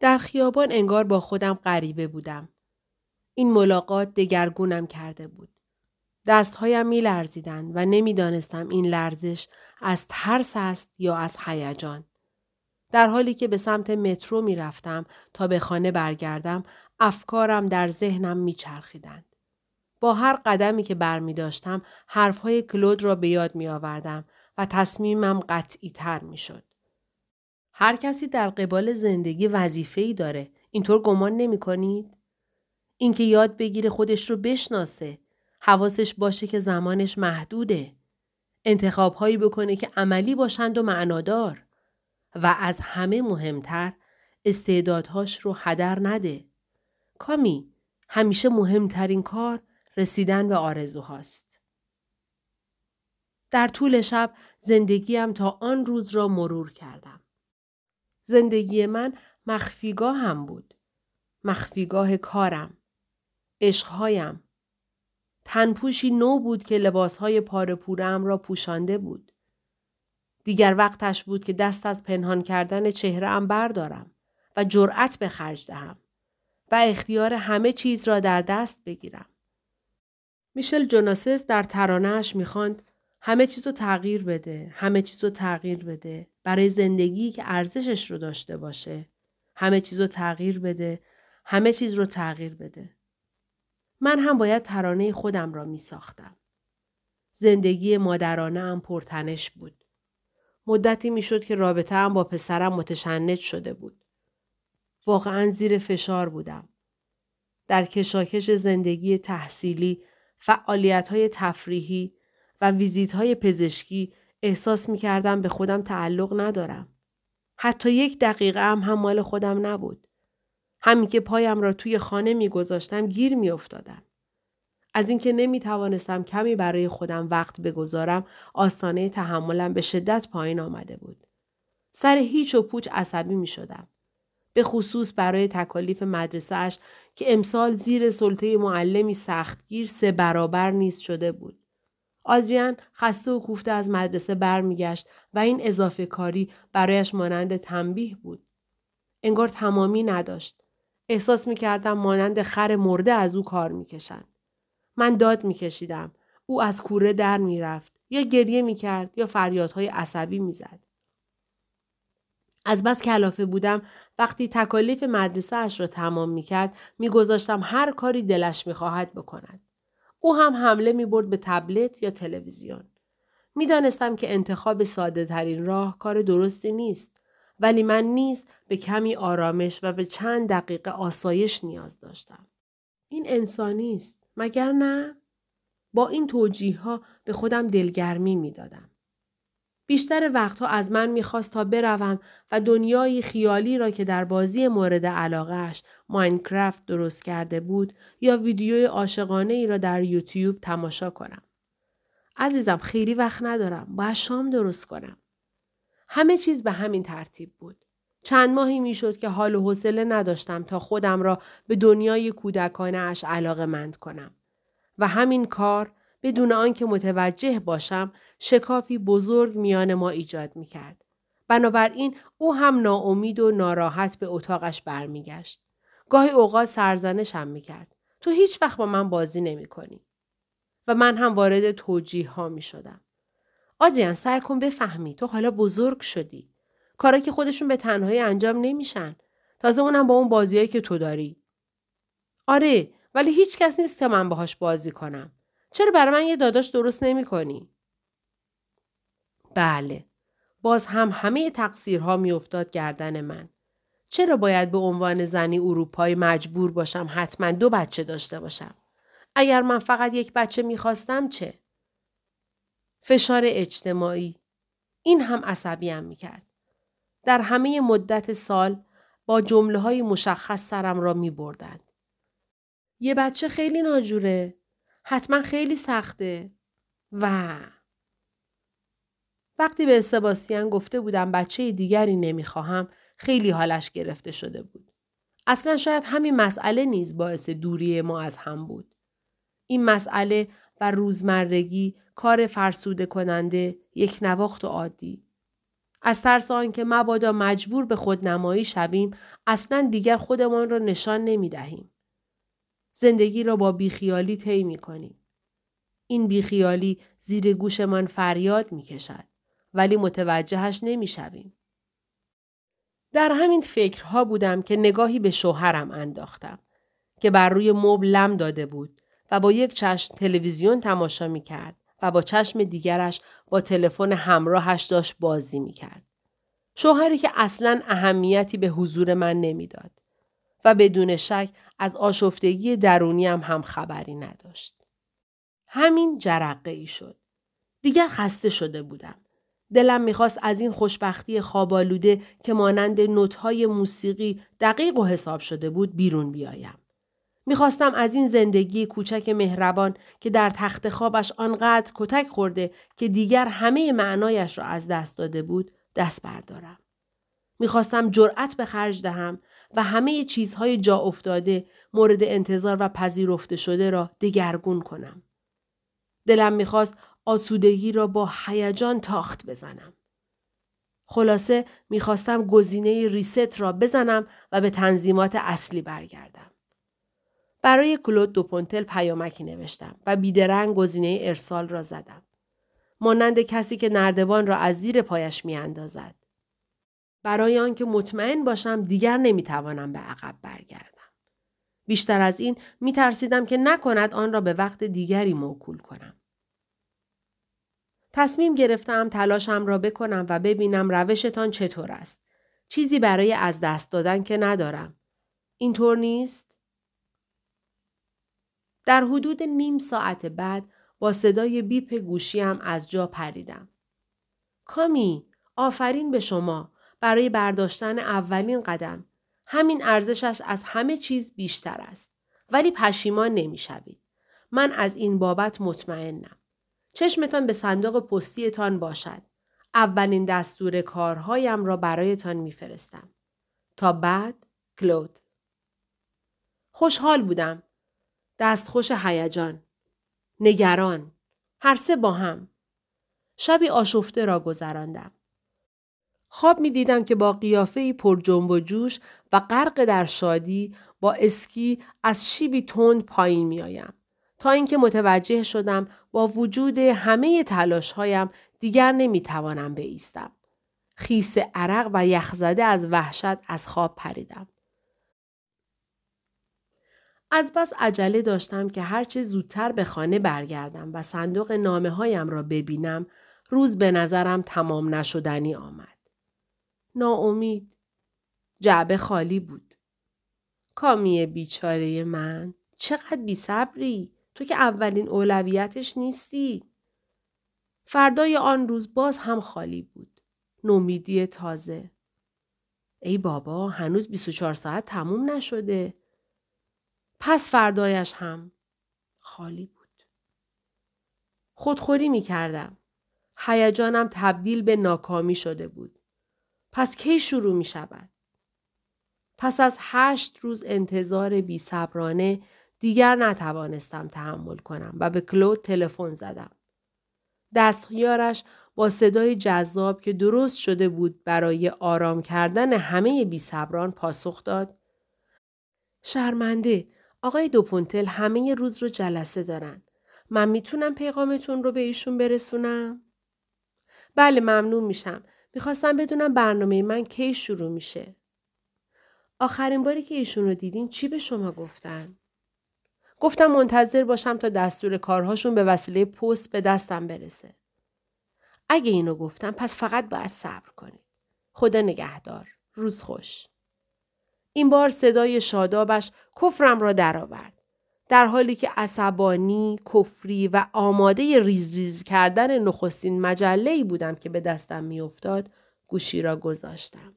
در خیابان انگار با خودم غریبه بودم. این ملاقات دگرگونم کرده بود. دستهایم می لرزیدن و نمی‌دانستم این لرزش از ترس است یا از هیجان. در حالی که به سمت مترو می رفتم تا به خانه برگردم افکارم در ذهنم می چرخیدند. با هر قدمی که بر می داشتم حرفهای کلود را به یاد می آوردم و تصمیمم قطعی تر می شد. هر کسی در قبال زندگی وظیفه ای داره. اینطور گمان نمی کنید؟ اینکه یاد بگیره خودش رو بشناسه. حواسش باشه که زمانش محدوده. انتخاب هایی بکنه که عملی باشند و معنادار. و از همه مهمتر استعدادهاش رو هدر نده. کامی همیشه مهمترین کار رسیدن به آرزوهاست. در طول شب زندگیم تا آن روز را مرور کردم. زندگی من مخفیگاه هم بود. مخفیگاه کارم. عشقهایم. تنپوشی نو بود که لباسهای پارپورم را پوشانده بود. دیگر وقتش بود که دست از پنهان کردن چهره ام بردارم و جرأت به خرج دهم و اختیار همه چیز را در دست بگیرم. میشل جوناسس در ترانهش می‌خواند همه چیز رو تغییر بده، همه چیز رو تغییر بده برای زندگی که ارزشش رو داشته باشه. همه چیز رو تغییر بده، همه چیز رو تغییر بده. من هم باید ترانه خودم را می ساختم. زندگی مادرانه هم پرتنش بود. مدتی می‌شد که رابطه هم با پسرم متشنج شده بود. واقعا زیر فشار بودم. در کشاکش زندگی تحصیلی، فعالیت های تفریحی و ویزیت های پزشکی احساس می کردم به خودم تعلق ندارم. حتی یک دقیقه هم هم مال خودم نبود. همین که پایم را توی خانه می گذاشتم گیر می افتادم. از اینکه نمی توانستم کمی برای خودم وقت بگذارم آستانه تحملم به شدت پایین آمده بود. سر هیچ و پوچ عصبی می شدم. به خصوص برای تکالیف مدرسهش که امسال زیر سلطه معلمی سختگیر سه برابر نیست شده بود. آدریان خسته و کوفته از مدرسه برمیگشت و این اضافه کاری برایش مانند تنبیه بود. انگار تمامی نداشت. احساس می کردم مانند خر مرده از او کار می کشند. من داد می کشیدم. او از کوره در می رفت. یا گریه می کرد یا فریادهای عصبی می زد. از بس کلافه بودم وقتی تکالیف مدرسه اش را تمام می کرد هر کاری دلش می خواهد بکند. او هم حمله می برد به تبلت یا تلویزیون. می دانستم که انتخاب ساده ترین راه کار درستی نیست. ولی من نیز به کمی آرامش و به چند دقیقه آسایش نیاز داشتم. این انسانی است. مگر نه؟ با این توجیه ها به خودم دلگرمی می دادم. بیشتر وقتها از من می‌خواست تا بروم و دنیای خیالی را که در بازی مورد علاقهش ماینکرافت درست کرده بود یا ویدیوی عاشقانه ای را در یوتیوب تماشا کنم. عزیزم خیلی وقت ندارم. باید شام درست کنم. همه چیز به همین ترتیب بود. چند ماهی می‌شد که حال و حوصله نداشتم تا خودم را به دنیای کودکانه اش علاقه مند کنم. و همین کار بدون آنکه متوجه باشم شکافی بزرگ میان ما ایجاد می کرد. بنابراین او هم ناامید و ناراحت به اتاقش برمیگشت. گاهی اوقات سرزنشم می کرد. تو هیچ وقت با من بازی نمی کنی. و من هم وارد توجیه ها می شدم. آدریان سعی کن بفهمی تو حالا بزرگ شدی. کارا که خودشون به تنهایی انجام نمیشن. تازه اونم با اون بازیایی که تو داری. آره ولی هیچ کس نیست که من باهاش بازی کنم. چرا برای من یه داداش درست نمی کنی؟ بله. باز هم همه تقصیرها میافتاد گردن من. چرا باید به عنوان زنی اروپایی مجبور باشم حتما دو بچه داشته باشم؟ اگر من فقط یک بچه می‌خواستم چه؟ فشار اجتماعی. این هم عصبیم می‌کرد. در همه مدت سال با جمله های مشخص سرم را می بردند. یه بچه خیلی ناجوره. حتما خیلی سخته. و وقتی به سباستیان گفته بودم بچه دیگری نمی‌خواهم خیلی حالش گرفته شده بود. اصلا شاید همین مسئله نیز باعث دوری ما از هم بود. این مسئله و روزمرگی کار فرسوده کننده یک نواخت و عادی از ترس آنکه مبادا مجبور به خودنمایی شویم اصلا دیگر خودمان را نشان نمی دهیم. زندگی را با بیخیالی طی می کنیم. این بیخیالی زیر گوشمان فریاد می کشد ولی متوجهش نمی شویم. در همین فکرها بودم که نگاهی به شوهرم انداختم که بر روی مبل لم داده بود و با یک چشم تلویزیون تماشا می کرد و با چشم دیگرش با تلفن همراهش داشت بازی می کرد. شوهری که اصلا اهمیتی به حضور من نمی‌داد و بدون شک از آشفتگی درونیم هم خبری نداشت. همین جرقه ای شد. دیگر خسته شده بودم. دلم می‌خواست از این خوشبختی خوابالوده که مانند نوتهای موسیقی دقیق و حساب شده بود بیرون بیایم. می‌خواستم از این زندگی کوچک مهربان که در تخت خوابش آنقدر کتک خورده که دیگر همه معنایش را از دست داده بود دست بردارم. می‌خواستم جرأت به خرج دهم و همه چیزهای جا افتاده مورد انتظار و پذیرفته شده را دگرگون کنم. دلم می‌خواست آسودگی را با هیجان تاخت بزنم. خلاصه می‌خواستم گزینه ریست را بزنم و به تنظیمات اصلی برگردم. برای کلود دوپونتل پیامکی نوشتم و بیدرنگ گزینه ارسال را زدم. مانند کسی که نردبان را از زیر پایش میاندازد. برای آنکه مطمئن باشم دیگر نمی‌توانم به عقب برگردم. بیشتر از این می ترسیدم که نکند آن را به وقت دیگری موکول کنم. تصمیم گرفتم تلاشم را بکنم و ببینم روشتان چطور است. چیزی برای از دست دادن که ندارم. اینطور نیست؟ در حدود نیم ساعت بعد با صدای بیپ گوشیم از جا پریدم. کامی، آفرین به شما برای برداشتن اولین قدم. همین ارزشش از همه چیز بیشتر است. ولی پشیمان نمی‌شوید. من از این بابت مطمئنم. چشمتان به صندوق پستیتان باشد. اولین دستور کارهایم را برایتان میفرستم. تا بعد کلود. خوشحال بودم. دستخوش هیجان. نگران. هر سه با هم. شبی آشفته را گذراندم. خواب می دیدم که با قیافه پر جنب و جوش و غرق در شادی با اسکی از شیبی تند پایین می آیم. تا اینکه متوجه شدم با وجود همه تلاشهایم دیگر نمی توانم بایستم. خیس عرق و یخزده از وحشت از خواب پریدم. از بس عجله داشتم که هرچه زودتر به خانه برگردم و صندوق نامه هایم را ببینم روز به نظرم تمام نشدنی آمد. ناامید. جعبه خالی بود. کامی بیچاره من. چقدر بی صبری. تو که اولین اولویتش نیستی. فردای آن روز باز هم خالی بود. نومیدی تازه. ای بابا هنوز 24 ساعت تموم نشده. پس فردایش هم خالی بود. خودخوری می کردم. هیجانم تبدیل به ناکامی شده بود. پس کی شروع می شود؟ پس از هشت روز انتظار بی صبرانه دیگر نتوانستم تحمل کنم و به کلود تلفن زدم. دستیارش با صدای جذاب که درست شده بود برای آرام کردن همه بی صبران پاسخ داد. شرمنده آقای دوپونتل همه روز رو جلسه دارن. من می‌تونم پیغامتون رو به ایشون برسونم؟ بله ممنون میشم. می‌خواستم بدونم برنامه من کی شروع میشه. آخرین باری که ایشون رو دیدین چی به شما گفتن؟ گفتم منتظر باشم تا دستور کارهاشون به وسیله پست به دستم برسه. اگه اینو گفتم پس فقط باید صبر کنید. خدا نگهدار. روز خوش. این بار صدای شادابش کفرم را درآورد. در حالی که عصبانی، کفری و آماده ریز ریز کردن نخستین مجله بودم که به دستم میافتاد گوشی را گذاشتم.